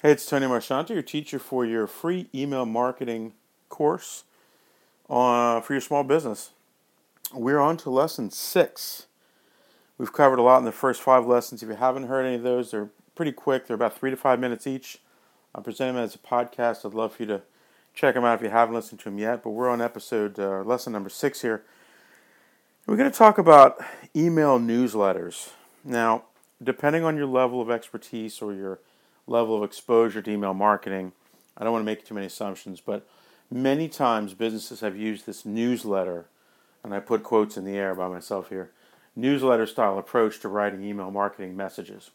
Hey, it's Tony Marchante, your teacher for your free email marketing course uh, for your small business. We're on to lesson six. We've covered a lot in the first five lessons. If you haven't heard any of those, they're pretty quick. They're about three to five minutes each. I'm presenting them as a podcast. I'd love for you to check them out if you haven't listened to them yet. But we're on episode uh, lesson number six here. We're going to talk about email newsletters. Now, depending on your level of expertise or your level of exposure to email marketing. I don't want to make too many assumptions, but many times businesses have used this newsletter, and I put quotes in the air by myself here, newsletter style approach to writing email marketing messages.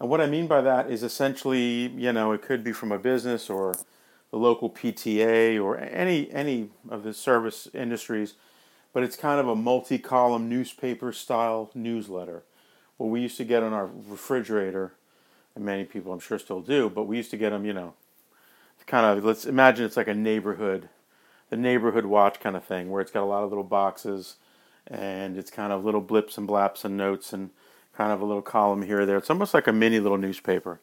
And what I mean by that is essentially, you know, it could be from a business or the local PTA or any any of the service industries, but it's kind of a multi-column newspaper style newsletter. What we used to get on our refrigerator and many people I'm sure still do, but we used to get them, you know, kind of, let's imagine it's like a neighborhood, the neighborhood watch kind of thing, where it's got a lot of little boxes and it's kind of little blips and blaps and notes and kind of a little column here or there. It's almost like a mini little newspaper.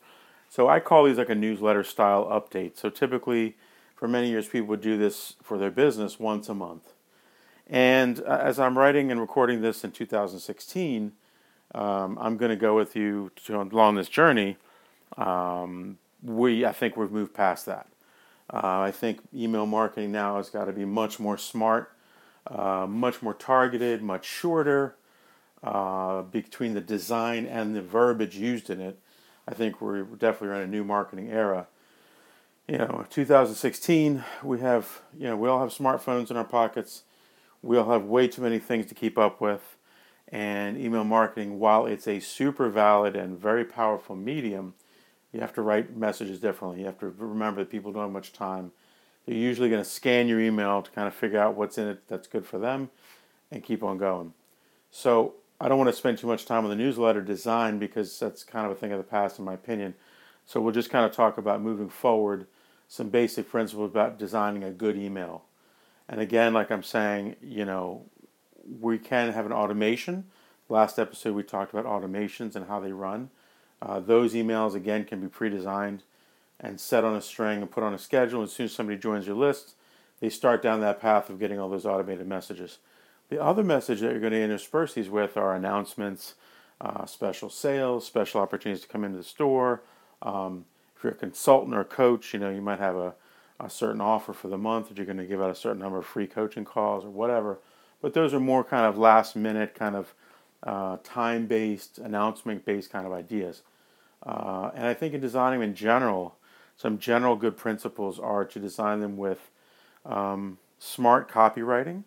So I call these like a newsletter style update. So typically, for many years, people would do this for their business once a month. And uh, as I'm writing and recording this in 2016, um, I'm going to go with you to, along this journey um, we, I think we've moved past that. Uh, I think email marketing now has got to be much more smart, uh, much more targeted, much shorter. Uh, between the design and the verbiage used in it, I think we're definitely in a new marketing era. You know, 2016, we have, you know, we all have smartphones in our pockets. We all have way too many things to keep up with. And email marketing, while it's a super valid and very powerful medium, you have to write messages differently. You have to remember that people don't have much time. They're usually going to scan your email to kind of figure out what's in it that's good for them and keep on going. So I don't want to spend too much time on the newsletter design because that's kind of a thing of the past, in my opinion. So we'll just kind of talk about moving forward some basic principles about designing a good email. And again, like I'm saying, you know, we can have an automation. Last episode we talked about automations and how they run. Uh, those emails, again, can be pre designed and set on a string and put on a schedule. As soon as somebody joins your list, they start down that path of getting all those automated messages. The other message that you're going to intersperse these with are announcements, uh, special sales, special opportunities to come into the store. Um, if you're a consultant or a coach, you know you might have a, a certain offer for the month that you're going to give out a certain number of free coaching calls or whatever. But those are more kind of last minute, kind of uh, time based, announcement based kind of ideas. Uh, and I think in designing in general, some general good principles are to design them with um, smart copywriting,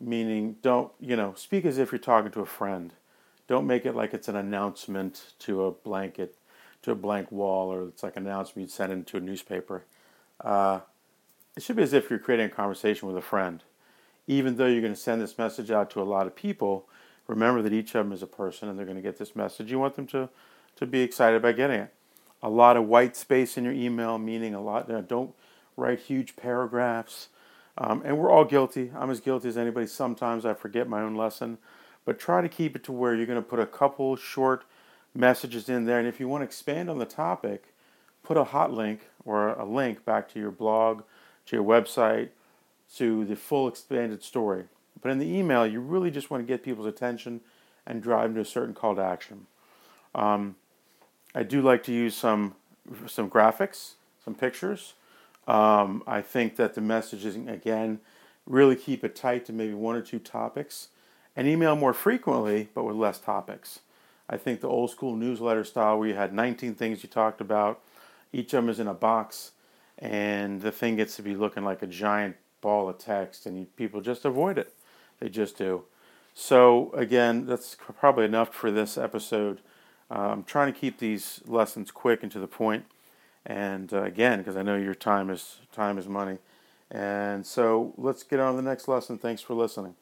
meaning don't, you know, speak as if you're talking to a friend. Don't make it like it's an announcement to a blanket, to a blank wall, or it's like an announcement you'd send into a newspaper. Uh, it should be as if you're creating a conversation with a friend. Even though you're going to send this message out to a lot of people, remember that each of them is a person and they're going to get this message. You want them to, to be excited about getting it. A lot of white space in your email, meaning a lot. Don't write huge paragraphs. Um, and we're all guilty. I'm as guilty as anybody. Sometimes I forget my own lesson. But try to keep it to where you're going to put a couple short messages in there. And if you want to expand on the topic, put a hot link or a link back to your blog, to your website, to the full expanded story. But in the email, you really just want to get people's attention and drive them to a certain call to action. Um, I do like to use some some graphics, some pictures. Um, I think that the messaging again really keep it tight to maybe one or two topics, and email more frequently but with less topics. I think the old school newsletter style where you had 19 things you talked about, each of them is in a box, and the thing gets to be looking like a giant ball of text, and people just avoid it. They just do. So, again, that's probably enough for this episode. Uh, I'm trying to keep these lessons quick and to the point. And uh, again, because I know your time is time is money. And so let's get on to the next lesson. Thanks for listening.